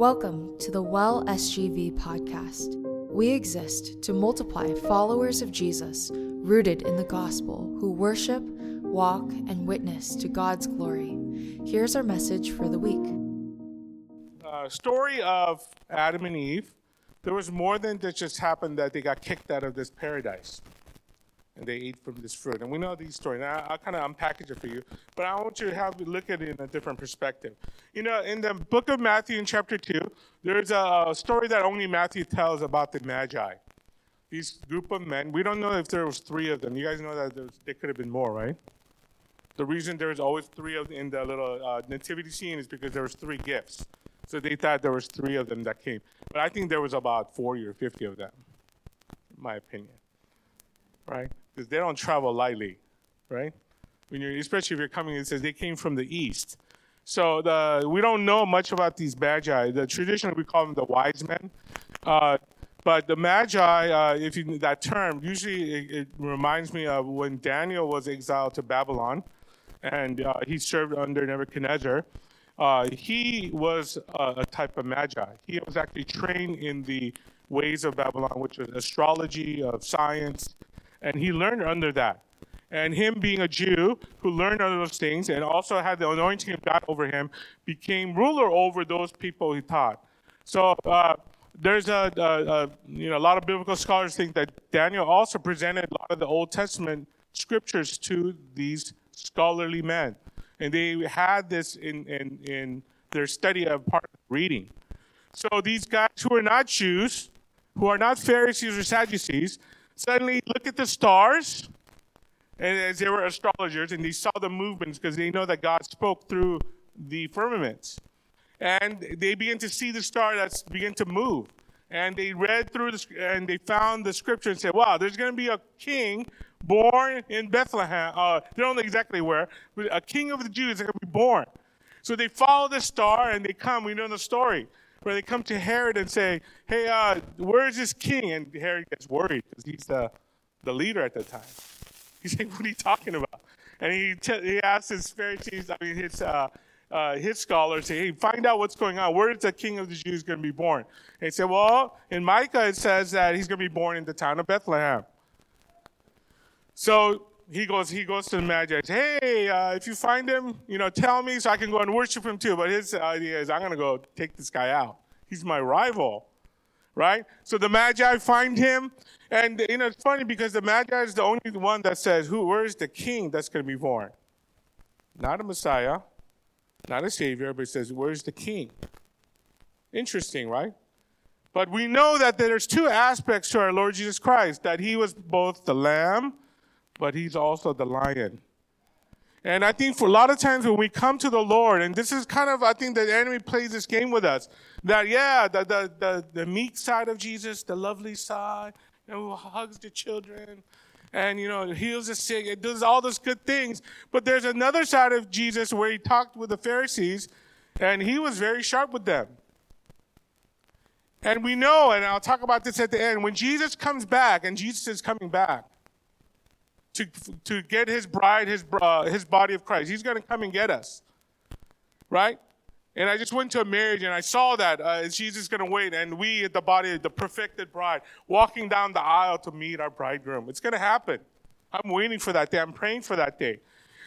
Welcome to the Well SGV podcast. We exist to multiply followers of Jesus rooted in the gospel who worship, walk, and witness to God's glory. Here's our message for the week. Uh, story of Adam and Eve. There was more than that just happened that they got kicked out of this paradise and they ate from this fruit. And we know these stories. Now, I'll kind of unpackage it for you, but I want you to have look at it in a different perspective. You know, in the book of Matthew, in chapter two, there's a story that only Matthew tells about the Magi. These group of men. We don't know if there was three of them. You guys know that there, there could have been more, right? The reason there's always three of in the little uh, nativity scene is because there was three gifts. So they thought there was three of them that came. But I think there was about 40 or 50 of them, in my opinion. Right? Because they don't travel lightly, right? When you're, especially if you're coming, it says they came from the east. So the, we don't know much about these magi. The tradition we call them the wise men. Uh, but the magi, uh, if you that term, usually it, it, reminds me of when Daniel was exiled to Babylon, and uh, he served under Nebuchadnezzar. Uh, he was a type of magi. He was actually trained in the ways of Babylon, which was astrology, of science, and he learned under that. And him being a Jew who learned under those things and also had the anointing of God over him, became ruler over those people he taught. So uh, there's a, a, a, you know a lot of biblical scholars think that Daniel also presented a lot of the Old Testament scriptures to these scholarly men, and they had this in in, in their study of part of reading. So these guys who are not Jews, who are not Pharisees or Sadducees, suddenly look at the stars, and as they were astrologers, and they saw the movements because they know that God spoke through the firmaments. And they began to see the star that's began to move. And they read through the, and they found the scripture and said, wow, there's going to be a king born in Bethlehem. Uh, they don't know exactly where, but a king of the Jews is going to be born. So they follow the star and they come. We know the story where they come to Herod and say, "Hey, uh, where is this king?" And Herod gets worried because he's the the leader at the time. He's like, "What are you talking about?" And he t- he asks his Pharisees, I mean his uh, uh, his scholars, say, "Hey, find out what's going on. Where is the king of the Jews going to be born?" And he said, "Well, in Micah it says that he's going to be born in the town of Bethlehem." So he goes, he goes to the Magi. Hey, uh, if you find him, you know, tell me so I can go and worship him too. But his idea is, I'm going to go take this guy out. He's my rival, right? So the Magi find him, and you know, it's funny because the Magi is the only one that says, "Who? Where is the king that's going to be born?" Not a Messiah, not a Savior, but it says, "Where's the king?" Interesting, right? But we know that there's two aspects to our Lord Jesus Christ: that He was both the Lamb but he's also the lion. And I think for a lot of times when we come to the Lord, and this is kind of, I think the enemy plays this game with us, that yeah, the, the, the, the meek side of Jesus, the lovely side, you know, who hugs the children, and you know, heals the sick, it does all those good things. But there's another side of Jesus where he talked with the Pharisees, and he was very sharp with them. And we know, and I'll talk about this at the end, when Jesus comes back, and Jesus is coming back, to, to get his bride, his, uh, his body of Christ. He's going to come and get us. Right? And I just went to a marriage and I saw that uh, Jesus going to wait, and we, the body, the perfected bride, walking down the aisle to meet our bridegroom. It's going to happen. I'm waiting for that day. I'm praying for that day.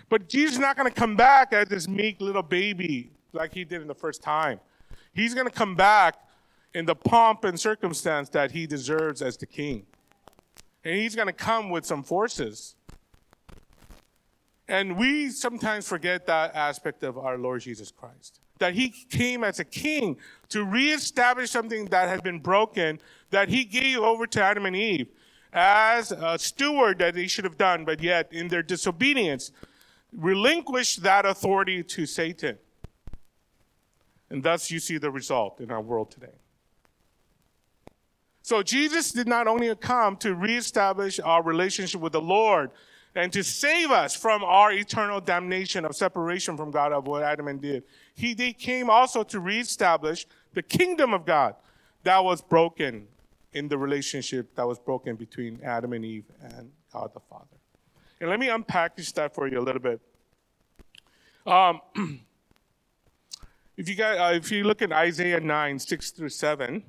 But Jesus is not going to come back as this meek little baby like he did in the first time. He's going to come back in the pomp and circumstance that he deserves as the king. And he's going to come with some forces. And we sometimes forget that aspect of our Lord Jesus Christ. That he came as a king to reestablish something that had been broken, that he gave over to Adam and Eve as a steward that they should have done, but yet in their disobedience, relinquished that authority to Satan. And thus you see the result in our world today. So Jesus did not only come to reestablish our relationship with the Lord and to save us from our eternal damnation of separation from God of what Adam and did. He, came also to reestablish the kingdom of God that was broken in the relationship that was broken between Adam and Eve and God the Father. And let me unpackage that for you a little bit. Um, If you got, uh, if you look at Isaiah 9, 6 through 7,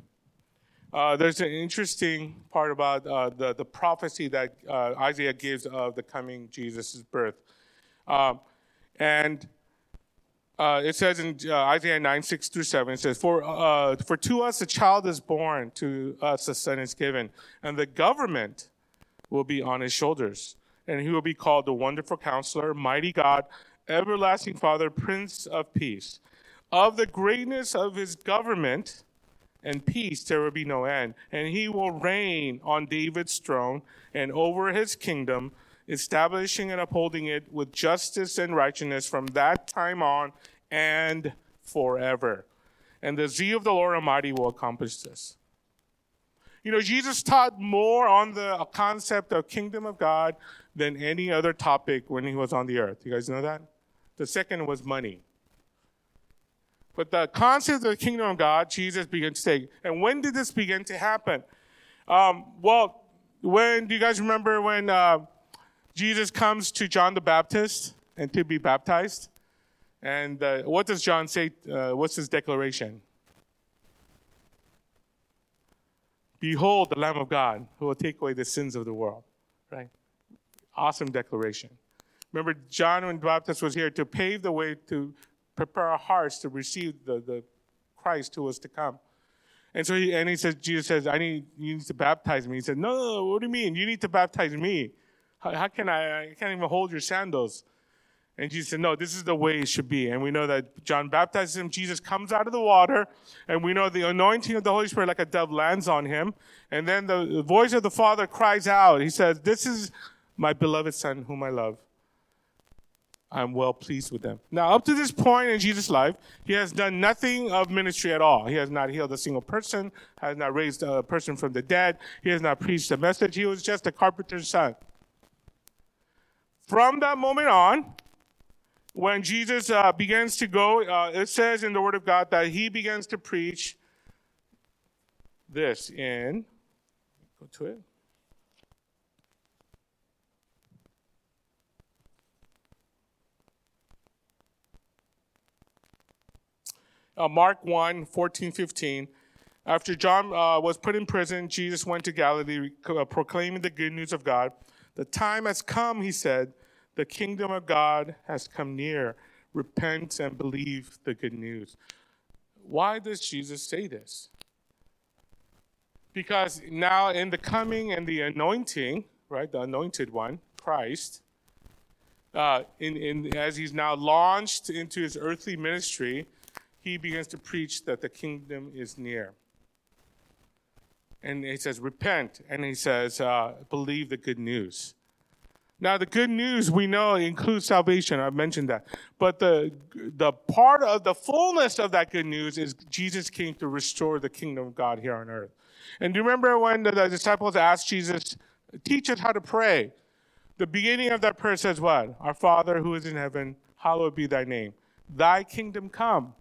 uh, there's an interesting part about uh, the, the prophecy that uh, Isaiah gives of the coming Jesus' birth. Um, and uh, it says in uh, Isaiah 9, 6 through 7, it says, for, for to us a child is born, to us a son is given, and the government will be on his shoulders. And he will be called the Wonderful Counselor, Mighty God, Everlasting Father, Prince of Peace. Of the greatness of his government and peace there will be no end. And he will reign on David's throne and over his kingdom establishing and upholding it with justice and righteousness from that time on and forever. And the zeal of the Lord Almighty will accomplish this. You know, Jesus taught more on the concept of kingdom of God than any other topic when he was on the earth. You guys know that? The second was money. But the concept of the kingdom of God, Jesus began to say. And when did this begin to happen? Um, well, when do you guys remember when uh, Jesus comes to John the Baptist and to be baptized. And uh, what does John say? Uh, what's his declaration? Behold, the Lamb of God who will take away the sins of the world. Right? Awesome declaration. Remember, John when the Baptist was here to pave the way to prepare our hearts to receive the, the Christ who was to come. And so he, and he says, Jesus says, I need, you need to baptize me. He said, no, no, no, what do you mean? You need to baptize me. How, how can I? I can't even hold your sandals. And Jesus said, No, this is the way it should be. And we know that John baptizes him. Jesus comes out of the water. And we know the anointing of the Holy Spirit like a dove lands on him. And then the voice of the Father cries out. He says, This is my beloved Son whom I love. I'm well pleased with them. Now, up to this point in Jesus' life, he has done nothing of ministry at all. He has not healed a single person, has not raised a person from the dead. He has not preached a message. He was just a carpenter's son. From that moment on, when Jesus uh, begins to go, uh, it says in the Word of God that he begins to preach this in, go to it. Uh, Mark 1 14, 15. After John uh, was put in prison, Jesus went to Galilee uh, proclaiming the good news of God. The time has come, he said. The kingdom of God has come near. Repent and believe the good news. Why does Jesus say this? Because now, in the coming and the anointing, right, the anointed one, Christ, uh, in, in, as he's now launched into his earthly ministry, he begins to preach that the kingdom is near. And he says, repent. And he says, uh, believe the good news. Now, the good news we know includes salvation. I've mentioned that. But the, the part of the fullness of that good news is Jesus came to restore the kingdom of God here on earth. And do you remember when the, the disciples asked Jesus, teach us how to pray? The beginning of that prayer says what? Our Father who is in heaven, hallowed be thy name. Thy kingdom come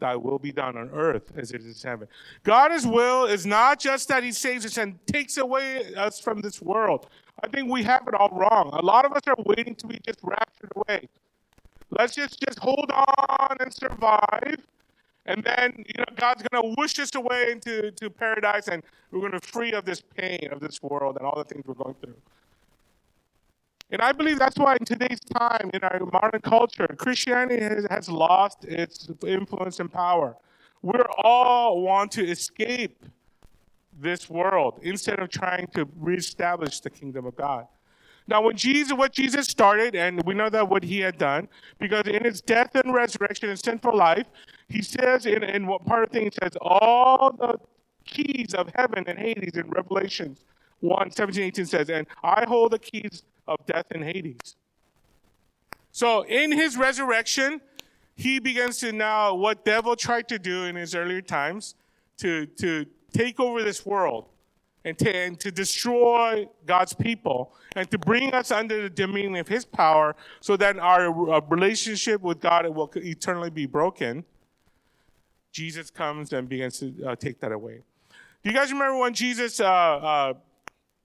thy will be done on earth as it is in heaven. God's will is not just that he saves us and takes away us from this world. I think we have it all wrong. A lot of us are waiting to be just raptured away. Let's just, just hold on and survive. And then, you know, God's going to whoosh us away into to paradise and we're going to free of this pain of this world and all the things we're going through. And I believe that's why in today's time, in our modern culture, Christianity has, has lost its influence and power. We all want to escape this world instead of trying to reestablish the kingdom of God. Now, when Jesus, what Jesus started, and we know that what he had done, because in his death and resurrection and sinful life, he says in, in what part of the thing, he says, all the keys of heaven and Hades in Revelations 1, 17, 18 says, and I hold the keys of death and Hades. So in his resurrection, he begins to now, what devil tried to do in his earlier times, to, to take over this world and to, and to destroy God's people and to bring us under the dominion of his power so that our, our relationship with God will eternally be broken. Jesus comes and begins to uh, take that away. Do you guys remember when Jesus, uh, uh,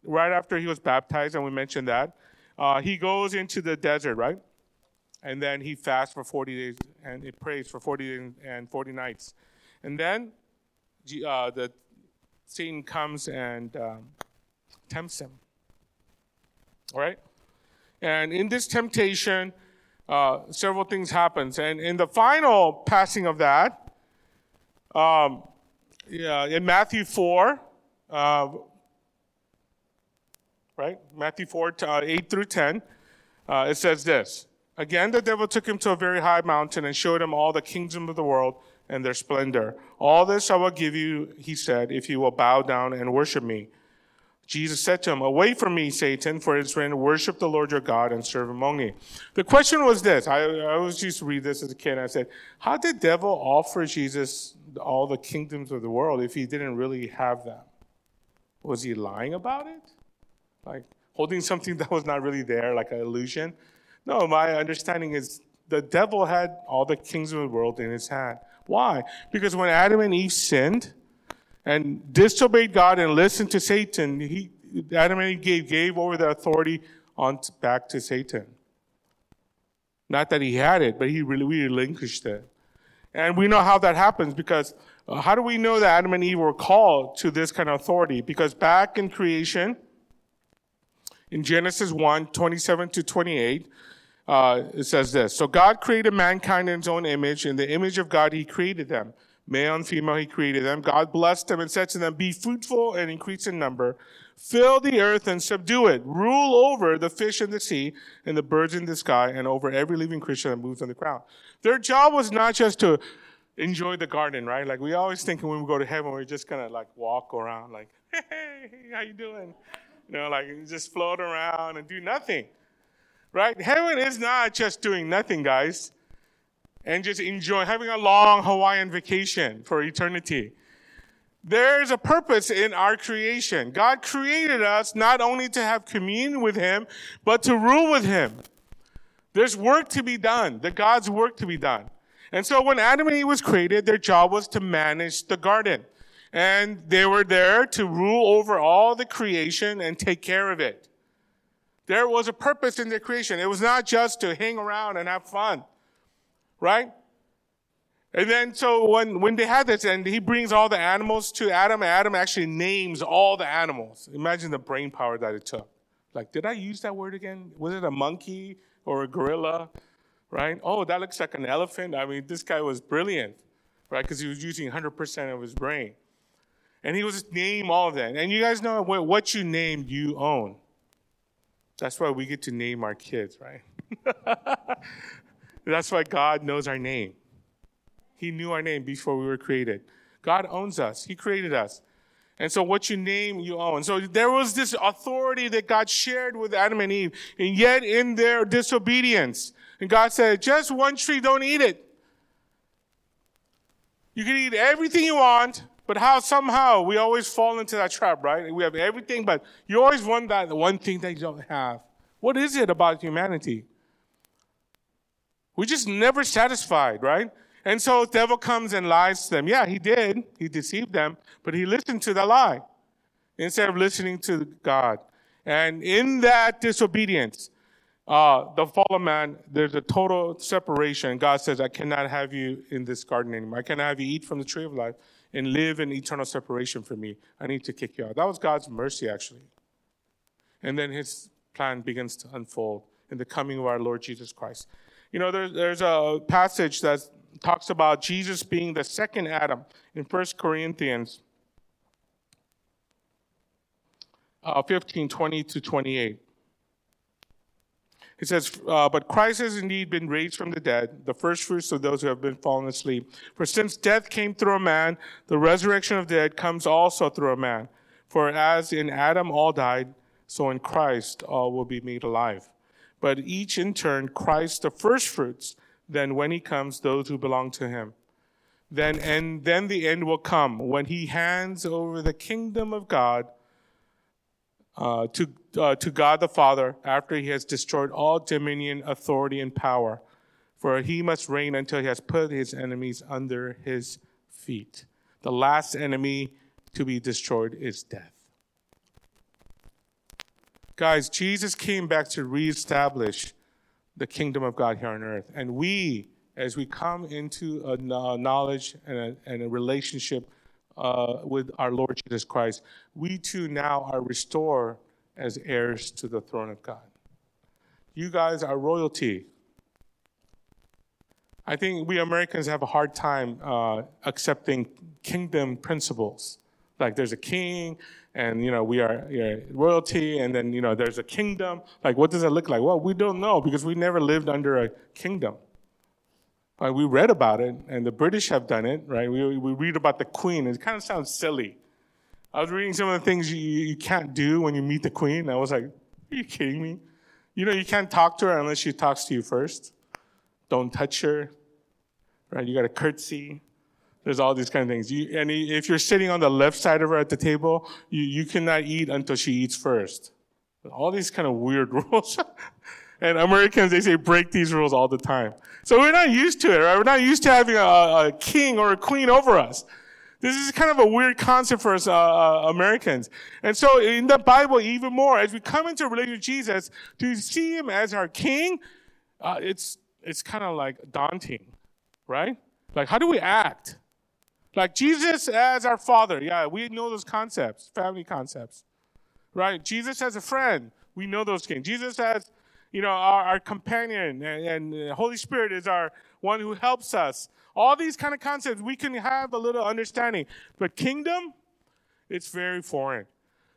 right after he was baptized, and we mentioned that, uh, he goes into the desert, right? And then he fasts for 40 days and it prays for 40 and 40 nights. And then uh, the Satan comes and um, tempts him. All right? And in this temptation, uh, several things happens. And in the final passing of that, um, yeah, in Matthew 4, uh, right? Matthew 4, uh, 8 through 10, uh, it says this. Again, the devil took him to a very high mountain and showed him all the kingdoms of the world and their splendor. All this I will give you, he said, if you will bow down and worship me. Jesus said to him, Away from me, Satan, for it's written, Worship the Lord your God and serve him only. The question was this. I, I always used to read this as a kid. I said, How did the devil offer Jesus all the kingdoms of the world if he didn't really have them? Was he lying about it? Like holding something that was not really there, like an illusion? No, my understanding is the devil had all the kings of the world in his hand. Why? Because when Adam and Eve sinned and disobeyed God and listened to Satan, he, Adam and Eve gave, gave over the authority on back to Satan. Not that he had it, but he really relinquished it. And we know how that happens because uh, how do we know that Adam and Eve were called to this kind of authority? Because back in creation, in Genesis 1, 27 to 28, uh, it says this. So God created mankind in his own image. In the image of God, he created them. Male and female, he created them. God blessed them and said to them, Be fruitful and increase in number. Fill the earth and subdue it. Rule over the fish in the sea and the birds in the sky and over every living creature that moves on the ground. Their job was not just to enjoy the garden, right? Like we always think when we go to heaven, we're just gonna like walk around like, hey, how you doing? You know, like just float around and do nothing right? Heaven is not just doing nothing, guys, and just enjoy having a long Hawaiian vacation for eternity. There's a purpose in our creation. God created us not only to have communion with Him, but to rule with Him. There's work to be done, the God's work to be done. And so when Adam and Eve was created, their job was to manage the garden. And they were there to rule over all the creation and take care of it. There was a purpose in their creation. It was not just to hang around and have fun, right? And then, so when, when they had this, and he brings all the animals to Adam, Adam actually names all the animals. Imagine the brain power that it took. Like, did I use that word again? Was it a monkey or a gorilla? Right? Oh, that looks like an elephant. I mean, this guy was brilliant, right? Because he was using 100% of his brain. And he was just name all of them. And you guys know what you name, you own. That's why we get to name our kids, right? That's why God knows our name. He knew our name before we were created. God owns us, He created us. And so what you name, you own. So there was this authority that God shared with Adam and Eve. And yet in their disobedience, and God said, just one tree, don't eat it. You can eat everything you want, but how somehow we always fall into that trap, right? We have everything, but you always want that one thing that you don't have. What is it about humanity? We're just never satisfied, right? And so the devil comes and lies to them. Yeah, he did. He deceived them, but he listened to the lie instead of listening to God. And in that disobedience, uh, the fallen man, there's a total separation. God says, I cannot have you in this garden anymore. I cannot have you eat from the tree of life and live in eternal separation from me. I need to kick you out. That was God's mercy, actually. And then his plan begins to unfold in the coming of our Lord Jesus Christ. You know, there's, there's a passage that talks about Jesus being the second Adam in 1 Corinthians uh, 15, 20 to 28. It says, uh, But Christ has indeed been raised from the dead, the firstfruits of those who have been fallen asleep. For since death came through a man, the resurrection of the dead comes also through a man. For as in Adam all died, so in Christ all will be made alive. But each in turn, Christ the firstfruits, then when he comes, those who belong to him. Then, and then the end will come when he hands over the kingdom of God uh, to, uh, to God the Father after he has destroyed all dominion, authority, and power. For he must reign until he has put his enemies under his feet. The last enemy to be destroyed is death. Guys, Jesus came back to reestablish the kingdom of God here on earth. And we as we come into a knowledge and a, and a relationship uh, with our Lord Jesus Christ, we too now are restored as heirs to the throne of God. You guys are royalty. I think we Americans have a hard time uh, accepting kingdom principles. Like there's a king, and you know we are you know, royalty, and then you know there's a kingdom. Like what does it look like? Well, we don't know because we never lived under a kingdom. Uh, we read about it, and the British have done it, right? We, we read about the Queen. It kind of sounds silly. I was reading some of the things you, you can't do when you meet the Queen. I was like, are you kidding me? You know, you can't talk to her unless she talks to you first. Don't touch her, right? You got to curtsy. There's all these kind of things. You, and if you're sitting on the left side of her at the table, you, you cannot eat until she eats first. All these kind of weird rules. and Americans, they say break these rules all the time. So we're not used to it, right? We're not used to having a, a king or a queen over us. This is kind of a weird concept for us uh, uh, Americans. And so in the Bible, even more, as we come into a relationship with Jesus, to see him as our king, uh, it's, it's kind of like daunting, right? Like, how do we act? Like Jesus as our father. Yeah, we know those concepts, family concepts, right? Jesus as a friend. We know those things. Jesus as you know, our, our companion, and, and the Holy Spirit is our one who helps us. All these kind of concepts, we can have a little understanding. But kingdom, it's very foreign.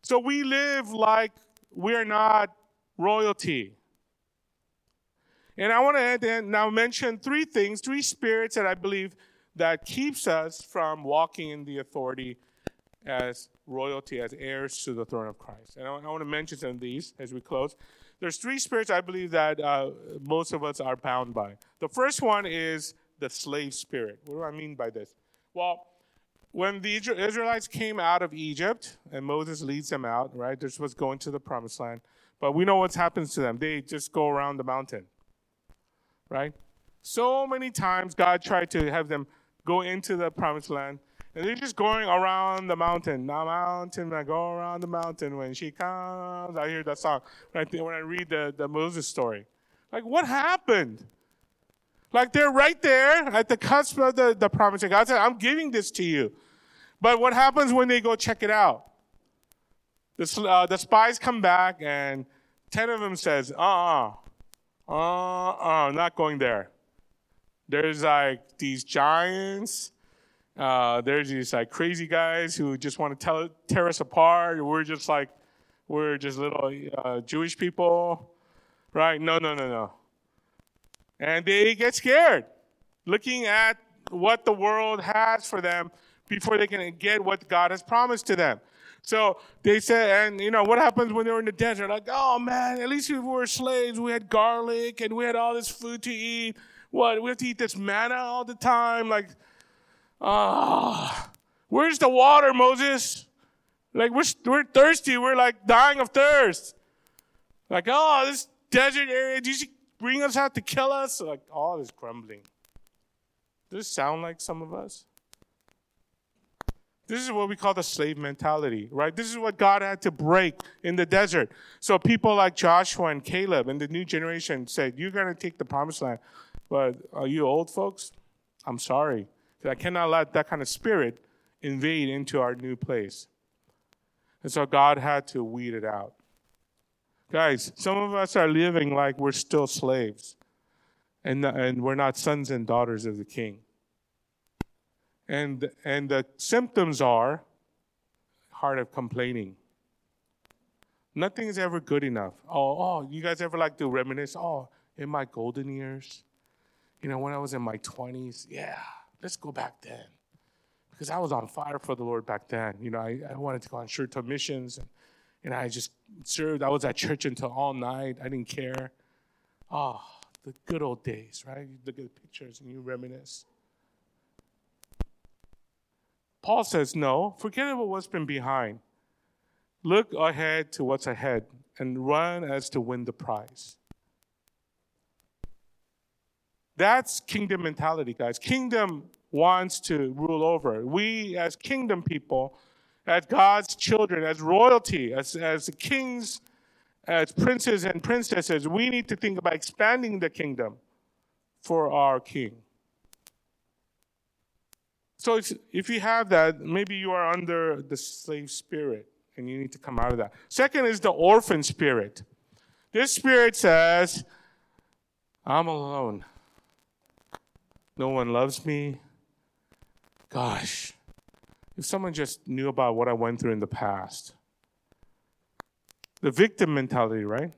So we live like we're not royalty. And I want to now mention three things, three spirits that I believe that keeps us from walking in the authority as royalty, as heirs to the throne of Christ. And I want to mention some of these as we close. There's three spirits I believe that uh, most of us are bound by. The first one is the slave spirit. What do I mean by this? Well, when the Israelites came out of Egypt and Moses leads them out, right? They're supposed to go into the promised land. But we know what happens to them. They just go around the mountain, right? So many times God tried to have them go into the promised land and they're just going around the mountain. The mountain, I go around the mountain. When she comes, I hear that song. right when I read the, the Moses story. Like, what happened? Like, they're right there at the cusp of the, the promise. Of God said, I'm giving this to you. But what happens when they go check it out? The, uh, the spies come back and 10 of them says, uh-uh, uh-uh, not going there. There's like these giants uh, there's these like crazy guys who just want to tell, tear us apart. We're just like, we're just little uh, Jewish people, right? No, no, no, no. And they get scared looking at what the world has for them before they can get what God has promised to them. So they said, and you know, what happens when they're in the desert? Like, oh man, at least we were slaves, we had garlic and we had all this food to eat. What, we have to eat this manna all the time? Like, Ah, where's the water, Moses? Like we're, we're thirsty. We're like dying of thirst. Like, oh, this desert area, did you bring us out to kill us? Like all this grumbling. Does this sound like some of us? This is what we call the slave mentality, right? This is what God had to break in the desert. So people like Joshua and Caleb and the new generation said, You're going to take the promised land. But are you old folks? I'm sorry. I cannot let that kind of spirit invade into our new place. And so God had to weed it out. Guys, some of us are living like we're still slaves and, and we're not sons and daughters of the king. And, and the symptoms are heart of complaining. Nothing is ever good enough. Oh, oh, you guys ever like to reminisce? Oh, in my golden years, you know, when I was in my 20s, yeah, let's go back then. Because I was on fire for the Lord back then. You know, I, I wanted to go on short term missions. And, and I just served. I was at church until all night. I didn't care. Ah, oh, the good old days, right? You look at the pictures and you reminisce. Paul says, no, forget about what's been behind. Look ahead to what's ahead and run as to win the prize. That's kingdom mentality, guys. Kingdom wants to rule over. We, as kingdom people, as God's children, as royalty, as, as kings, as princes and princesses, we need to think about expanding the kingdom for our king, So if, if you have that, maybe you are under the slave spirit and you need to come out of that. Second is the orphan spirit. This spirit says, I'm alone. No one loves me. Gosh, if someone just knew about what I went through in the past. The victim mentality, right?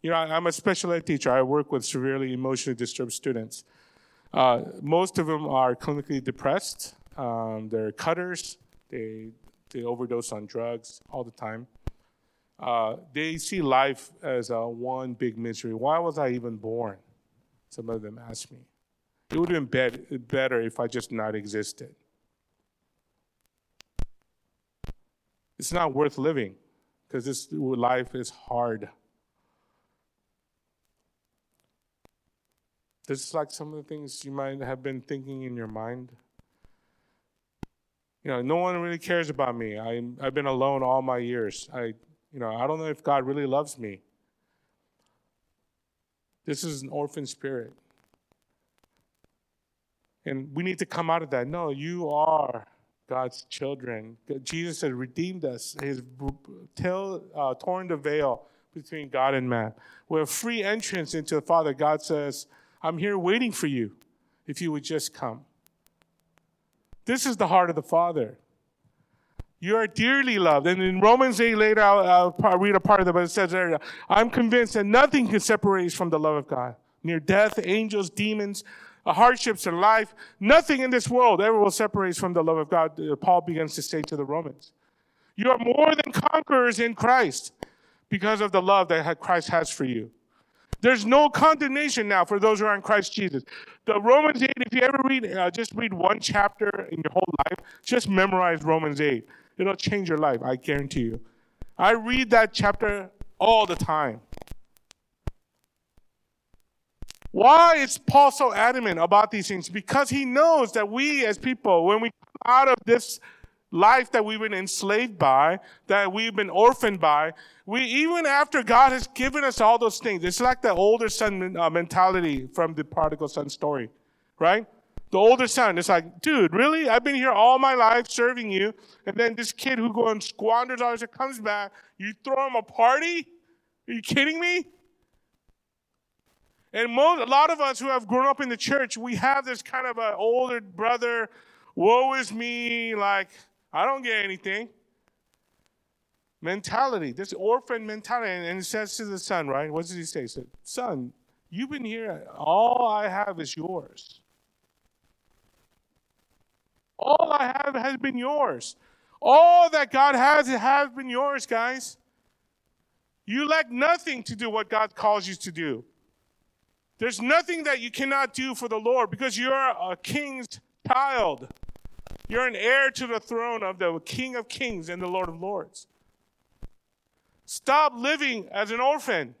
You know, I'm a special ed teacher. I work with severely emotionally disturbed students. Uh, most of them are clinically depressed. Um, they're cutters. They they overdose on drugs all the time. Uh, they see life as a one big misery. Why was I even born? Some of them ask me. It would have been better if I just not existed. It's not worth living because this life is hard. This is like some of the things you might have been thinking in your mind. You know, no one really cares about me. I, I've been alone all my years. I, you know, I don't know if God really loves me. This is an orphan spirit. And we need to come out of that. No, you are God's children. Jesus has redeemed us. He's uh, torn the veil between God and man. We have free entrance into the Father. God says, I'm here waiting for you if you would just come. This is the heart of the Father. You are dearly loved. And in Romans 8 later, I'll, I'll read a part of it, but it says I'm convinced that nothing can separate us from the love of God. Near death, angels, demons, hardships in life, nothing in this world ever will separate us from the love of God, uh, Paul begins to say to the Romans. You are more than conquerors in Christ because of the love that Christ has for you. There's no condemnation now for those who are in Christ Jesus. The Romans 8, if you ever read, uh, just read one chapter in your whole life, just memorize Romans 8. It'll change your life, I guarantee you. I read that chapter all the time. Why is Paul so adamant about these things? Because he knows that we as people, when we come out of this life that we've been enslaved by, that we've been orphaned by, we even after God has given us all those things, it's like the older son uh, mentality from the prodigal son story, right? The older son is like, dude, really? I've been here all my life serving you, and then this kid who goes and squanders all his comes back, you throw him a party? Are you kidding me? And most, a lot of us who have grown up in the church, we have this kind of an older brother, woe is me, like, I don't get anything. Mentality, this orphan mentality. And it says to the son, right? What does he say? He said, Son, you've been here. All I have is yours. All I have has been yours. All that God has has been yours, guys. You lack nothing to do what God calls you to do. There's nothing that you cannot do for the Lord because you're a king's child. You're an heir to the throne of the King of Kings and the Lord of Lords. Stop living as an orphan.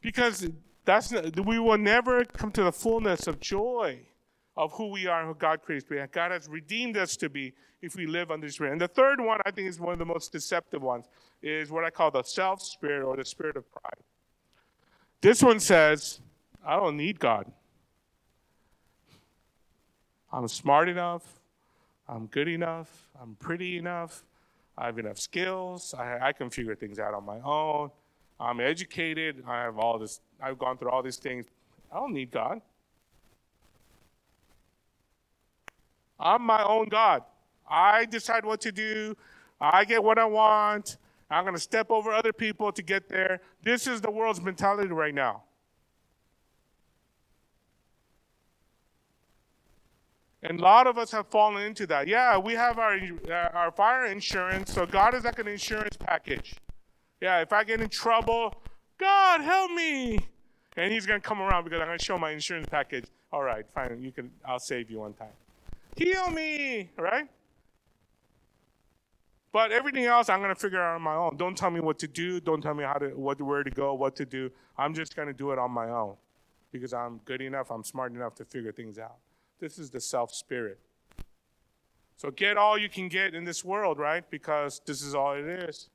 Because that's we will never come to the fullness of joy of who we are and who God created us to be. God has redeemed us to be if we live under His Spirit. And the third one, I think, is one of the most deceptive ones, is what I call the self spirit or the spirit of pride. This one says, I don't need God. I'm smart enough. I'm good enough. I'm pretty enough. I have enough skills. I, I can figure things out on my own. I'm educated. I have all this. I've gone through all these things. I don't need God. I'm my own God. I decide what to do. I get what I want. I'm going to step over other people to get there. This is the world's mentality right now. And a lot of us have fallen into that. Yeah, we have our, uh, our fire insurance, so God is like an insurance package. Yeah, if I get in trouble, God help me. And he's going to come around because I'm going to show my insurance package. All right, fine, you can, I'll save you one time. Heal me, right? But everything else, I'm to figure out on my own. Don't tell me what to do. Don't tell me how to, what, where to go, what to do. I'm just to do it on my own because I'm good enough, I'm smart enough to figure things out. This is the self spirit. So get all you can get in this world, right? Because this is all it is.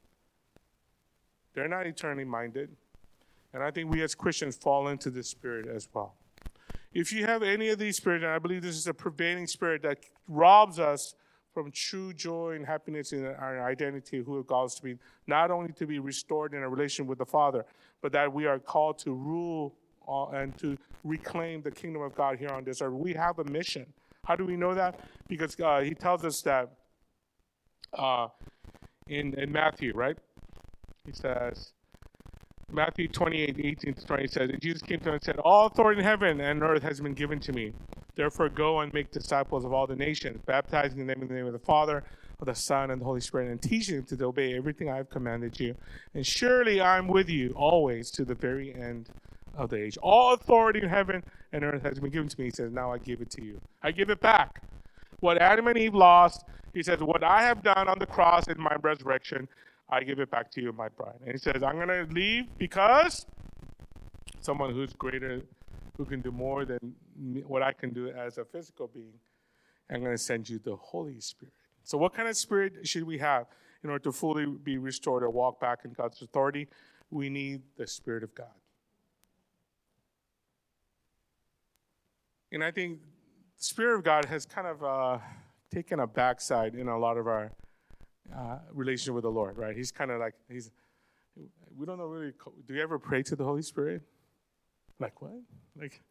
They're not eternally minded. And I think we as Christians fall into this spirit as well. If you have any of these spirits, and I believe this is a pervading spirit that robs us from true joy and happiness in our identity, who God is to be, not only to be restored in a relation with the Father, but that we are called to rule and to reclaim the kingdom of God here on this earth. We have a mission. How do we know that? Because uh, he tells us that uh, in, in Matthew, right? He says, Matthew 28, 18 to 20 says, Jesus came to him and said, All authority in heaven and earth has been given to me. Therefore, go and make disciples of all the nations, baptizing them in the name of the Father, of the Son, and the Holy Spirit, and teaching them to obey everything I have commanded you. And surely I'm with you always to the very end of the age. All authority in heaven and earth has been given to me. He says, Now I give it to you. I give it back. What Adam and Eve lost, he says, What I have done on the cross in my resurrection, I give it back to you, my bride. And he says, I'm going to leave because someone who's greater, who can do more than what I can do as a physical being, I'm going to send you the Holy Spirit. So, what kind of spirit should we have in order to fully be restored or walk back in God's authority? We need the Spirit of God. And I think the Spirit of God has kind of uh, taken a backside in a lot of our uh, relationship with the Lord, right? He's kind of like, he's, we don't know really, do you ever pray to the Holy Spirit? Like what? Like,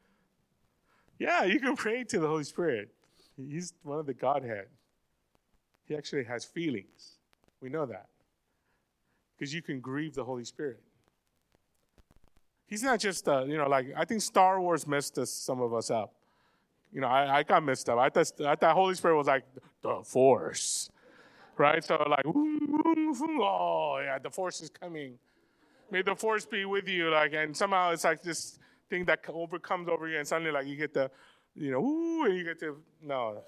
yeah, you can pray to the Holy Spirit. He's one of the Godhead. He actually has feelings. We know that. Because you can grieve the Holy Spirit. He's not just, uh, you know, like, I think Star Wars messed us, some of us up. You know, I, I got messed up. I thought, I thought Holy Spirit was like the Force right? So like, oh yeah, the force is coming. May the force be with you, like, and somehow it's like this thing that overcomes over you, and suddenly like you get the, you know, ooh, and you get to no.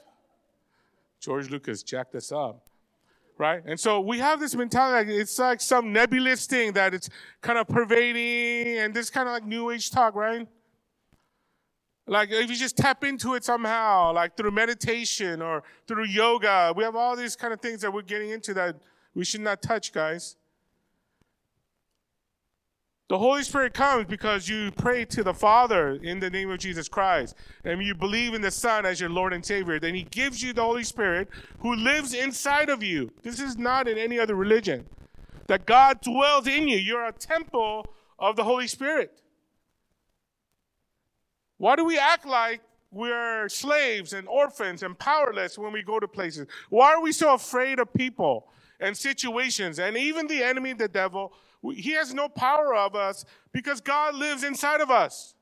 George Lucas jacked us up, right? And so we have this mentality. Like it's like some nebulous thing that it's kind of pervading, and this kind of like new age talk, right? Like if you just tap into it somehow, like through meditation or through yoga, we have all these kind of things that we're getting into that we should not touch, guys. The Holy Spirit comes because you pray to the Father in the name of Jesus Christ, and you believe in the Son as your Lord and Savior. Then He gives you the Holy Spirit who lives inside of you. This is not in any other religion. That God dwells in you. You're a temple of the Holy Spirit. Why do we act like we're slaves and orphans and powerless when we go to places? Why are we so afraid of people and situations and even the enemy, the devil? He has no power of us because God lives inside of us.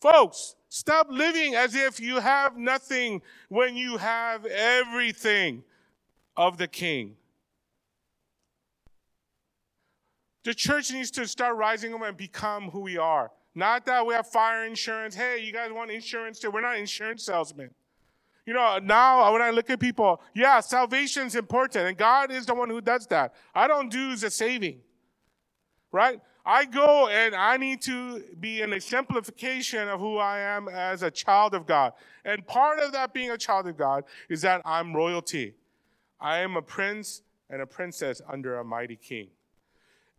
Folks, stop living as if you have nothing when you have everything of the King. The church needs to start rising up and become who we are. Not that we have fire insurance. Hey, you guys want insurance too? We're not insurance salesmen. You know, now when I look at people, yeah, salvation is important, and God is the one who does that. I don't do the saving, right? I go and I need to be an exemplification of who I am as a child of God. And part of that being a child of God is that I'm royalty. I am a prince and a princess under a mighty king.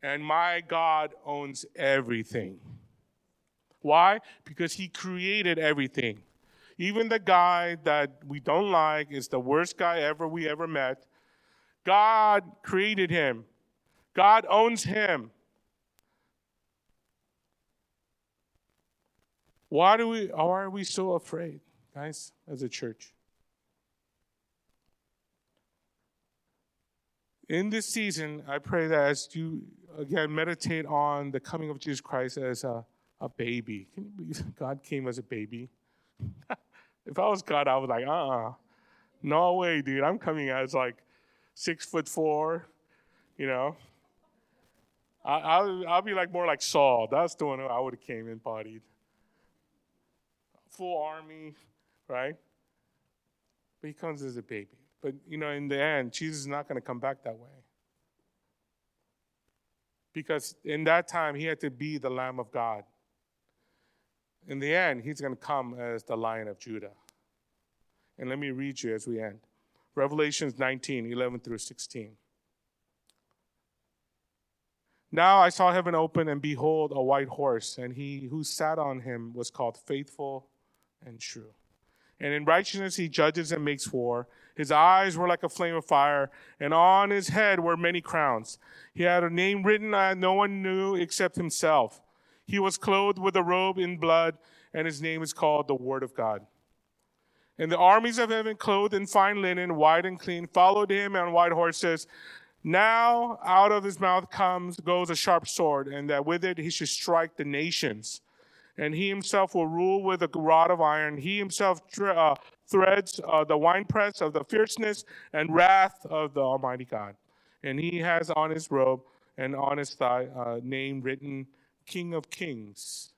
And my God owns everything. Why? Because he created everything. Even the guy that we don't like is the worst guy ever we ever met. God created him. God owns him. Why do we why are we so afraid, guys, as a church? In this season, I pray that as you again meditate on the coming of Jesus Christ as a a baby. Can you believe God came as a baby? if I was God, I was like, uh uh-uh. uh No way, dude. I'm coming as like six foot four, you know. I, I'll, I'll be like more like Saul. That's the one I would have came and bodied. Full army, right? But he comes as a baby. But, you know, in the end, Jesus is not going to come back that way. Because in that time, he had to be the Lamb of God in the end, he's going to come as the Lion of Judah. And let me read you as we end Revelations 19 11 through 16. Now I saw heaven open, and behold, a white horse, and he who sat on him was called faithful and true. And in righteousness he judges and makes war. His eyes were like a flame of fire, and on his head were many crowns. He had a name written that no one knew except himself. He was clothed with a robe in blood, and his name is called the Word of God. And the armies of heaven, clothed in fine linen, white and clean, followed him on white horses. Now out of his mouth comes goes a sharp sword, and that with it he should strike the nations. And he himself will rule with a rod of iron. He himself uh, threads uh, the winepress of the fierceness and wrath of the Almighty God. And he has on his robe and on his thigh a name written King of Kings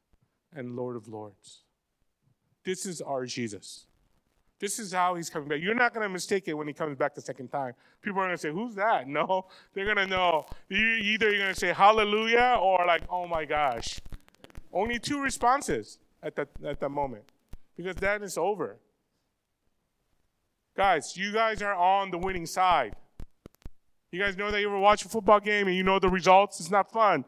and Lord of Lords. This is our Jesus. This is how he's coming back. You're not going to mistake it when he comes back the second time. People are going to say, Who's that? No, they're going to know. Either you're going to say hallelujah or like, Oh my gosh. Only two responses at that, at that moment because that is over. Guys, you guys are on the winning side. You guys know that you ever watch a football game and you know the results? It's not fun,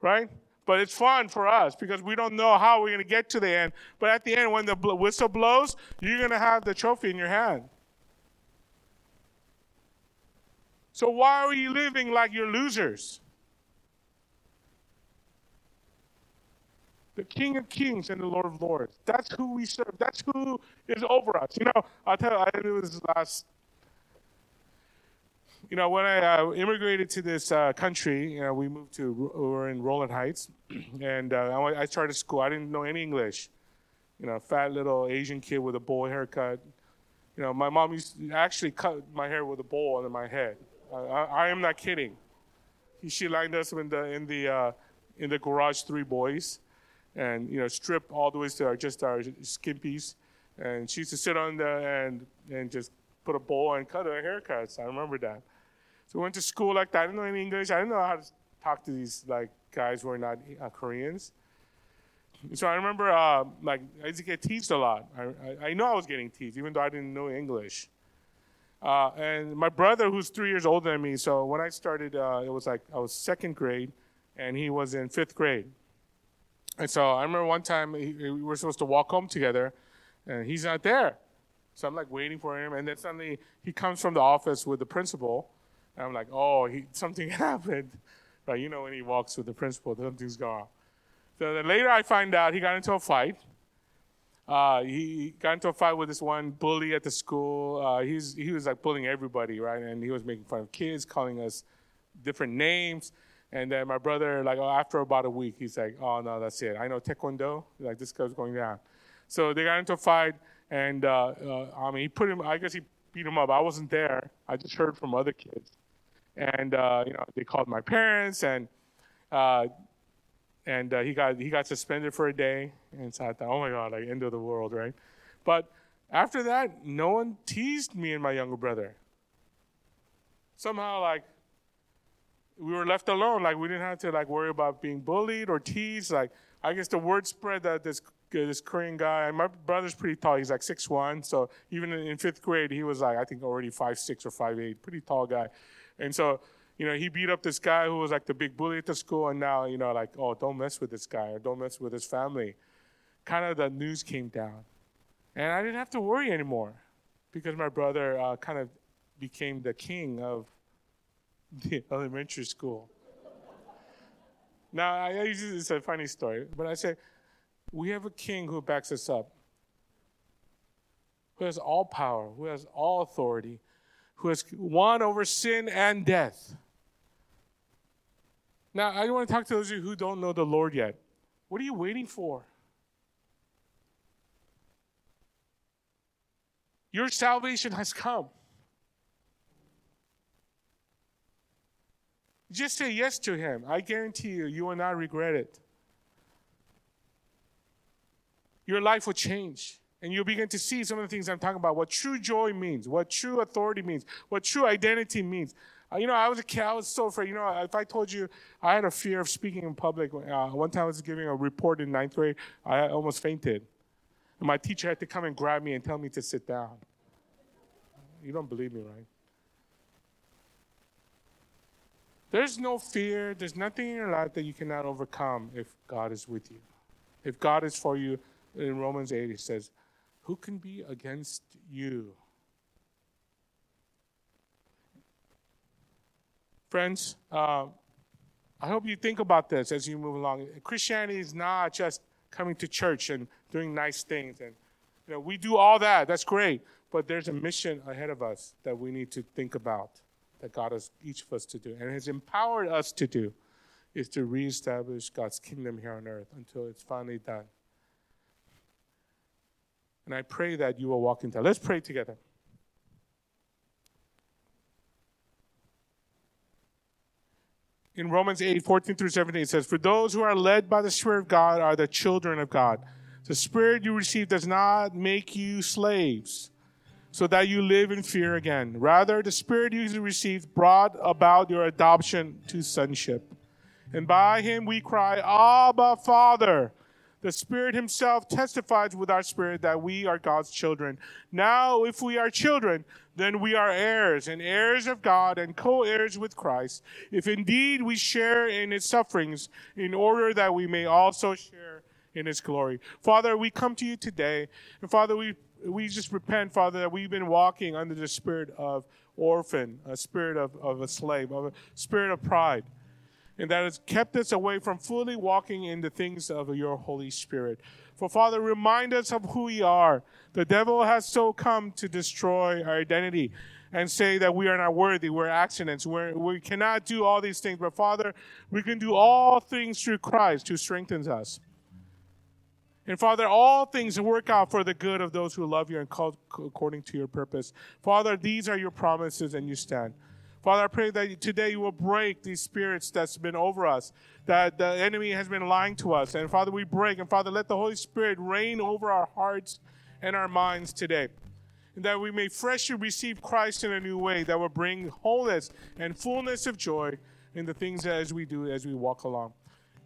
right? But it's fun for us because we don't know how we're going to get to the end. But at the end, when the whistle blows, you're going to have the trophy in your hand. So why are you living like you're losers? the King of Kings and the Lord of Lords. That's who we serve. That's who is over us. You know, I'll tell you, I knew this last. You know, when I uh, immigrated to this uh, country, you know, we moved to, we were in Rowland Heights, and uh, I started school. I didn't know any English. You know, fat little Asian kid with a bowl haircut. You know, my mom used to actually cut my hair with a bowl under my head. I, I am not kidding. She lined us in the in the uh, in the garage, three boys and you know stripped all the way to our, just our skin piece. And she used to sit on there and and just put a bowl and cut her haircuts. I remember that. So we went to school like that. I didn't know any English. I didn't know how to talk to these like guys who are not uh, Koreans. So I remember uh, like I used to get teased a lot. I, I, I know I was getting teased even though I didn't know English. Uh, and my brother, who's three years older than me, so when I started, uh, it was like I was second grade, and he was in fifth grade. And so I remember one time he, we were supposed to walk home together, and he's not there. So I'm like waiting for him, and then suddenly he comes from the office with the principal, and I'm like, oh, he, something happened. Right? You know when he walks with the principal, something's gone. So then later I find out he got into a fight. Uh, he got into a fight with this one bully at the school. Uh, he's, he was like bullying everybody, right? And he was making fun of kids, calling us different names. And then my brother, like oh, after about a week, he's like, "Oh no, that's it. I know Taekwondo. Like this guy's going down." So they got into a fight, and uh, uh, I mean, he put him. I guess he beat him up. I wasn't there. I just heard from other kids, and uh, you know, they called my parents, and uh, and uh, he got he got suspended for a day. And so I thought, "Oh my God, like end of the world, right?" But after that, no one teased me and my younger brother. Somehow, like we were left alone. Like we didn't have to like worry about being bullied or teased. Like I guess the word spread that this this Korean guy. My brother's pretty tall. He's like six one. So even in, fifth grade, he was like I think already five six or five eight. Pretty tall guy. And so you know he beat up this guy who was like the big bully at the school. And now you know like oh don't mess with this guy or don't mess with his family. Kind of the news came down, and I didn't have to worry anymore because my brother uh, kind of became the king of the elementary school. now, I, it's a funny story, but I say, we have a king who backs us up, who has all power, who has all authority, who has won over sin and death. Now, I want to talk to those of you who don't know the Lord yet. What are you waiting for? Your salvation has come. Just say yes to Him. I guarantee you, you will not regret it. Your life will change. And you'll begin to see some of the things I'm talking about what true joy means, what true authority means, what true identity means. Uh, you know, I was a kid, I was so afraid. You know, if I told you I had a fear of speaking in public, uh, one time I was giving a report in ninth grade, I almost fainted. And my teacher had to come and grab me and tell me to sit down. You don't believe me, right? There's no fear, there's nothing in your life that you cannot overcome if God is with you. If God is for you, in Romans 8, it says, Who can be against you? Friends, uh, I hope you think about this as you move along. Christianity is not just coming to church and doing nice things. And you know, we do all that. That's great. But there's a mission ahead of us that we need to think about, that God has each of us to do, and has empowered us to do, is to reestablish God's kingdom here on earth until it's finally done. And I pray that you will walk into that. Let's pray together. in Romans 8, 14 through 17, it says, For those who are led by the Spirit of God are the children of God. The Spirit you receive does not make you slaves, so that you live in fear again. Rather, the Spirit you received brought about your adoption to sonship. And by him we cry, Abba, Father. The Spirit Himself testifies with our spirit that we are God's children. Now, if we are children, then we are heirs and heirs of God and co heirs with Christ, if indeed we share in His sufferings, in order that we may also share in His glory. Father, we come to you today, and Father, we, we just repent, Father, that we've been walking under the spirit of orphan, a spirit of, of a slave, of a spirit of pride and that has kept us away from fully walking in the things of your Holy Spirit. For Father, remind us of who we are. The devil has so come to destroy our identity and say that we are not worthy, we're accidents, we're, we cannot do all these things. But Father, we can do all things through Christ who strengthens us. And Father, all things work out for the good of those who love you and called according to your purpose. Father, these are your promises and you stand. Father, I pray that today you will break these spirits that's been over us, that the enemy has been lying to us. And Father, we break. And Father, let the Holy Spirit reign over our hearts and our minds today. And that we may freshly receive Christ in a new way that will bring wholeness and fullness of joy in the things as we do as we walk along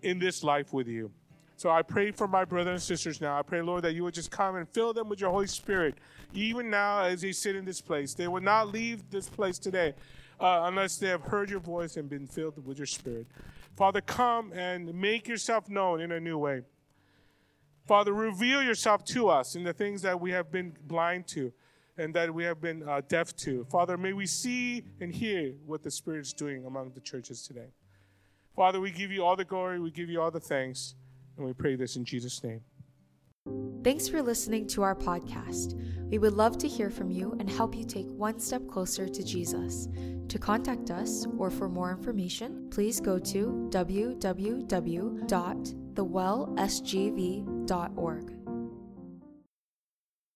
in this life with you. So I pray for my brothers and sisters now. I pray, Lord, that you would just come and fill them with your Holy Spirit, even now as they sit in this place. They will not leave this place today uh, unless they have heard your voice and been filled with your spirit. Father, come and make yourself known in a new way. Father, reveal yourself to us in the things that we have been blind to and that we have been uh, deaf to. Father, may we see and hear what the Spirit is doing among the churches today. Father, we give you all the glory, we give you all the thanks, and we pray this in Jesus' name. Thanks for listening to our podcast. We would love to hear from you and help you take one step closer to Jesus. To contact us or for more information, please go to www.thewellsgv.org.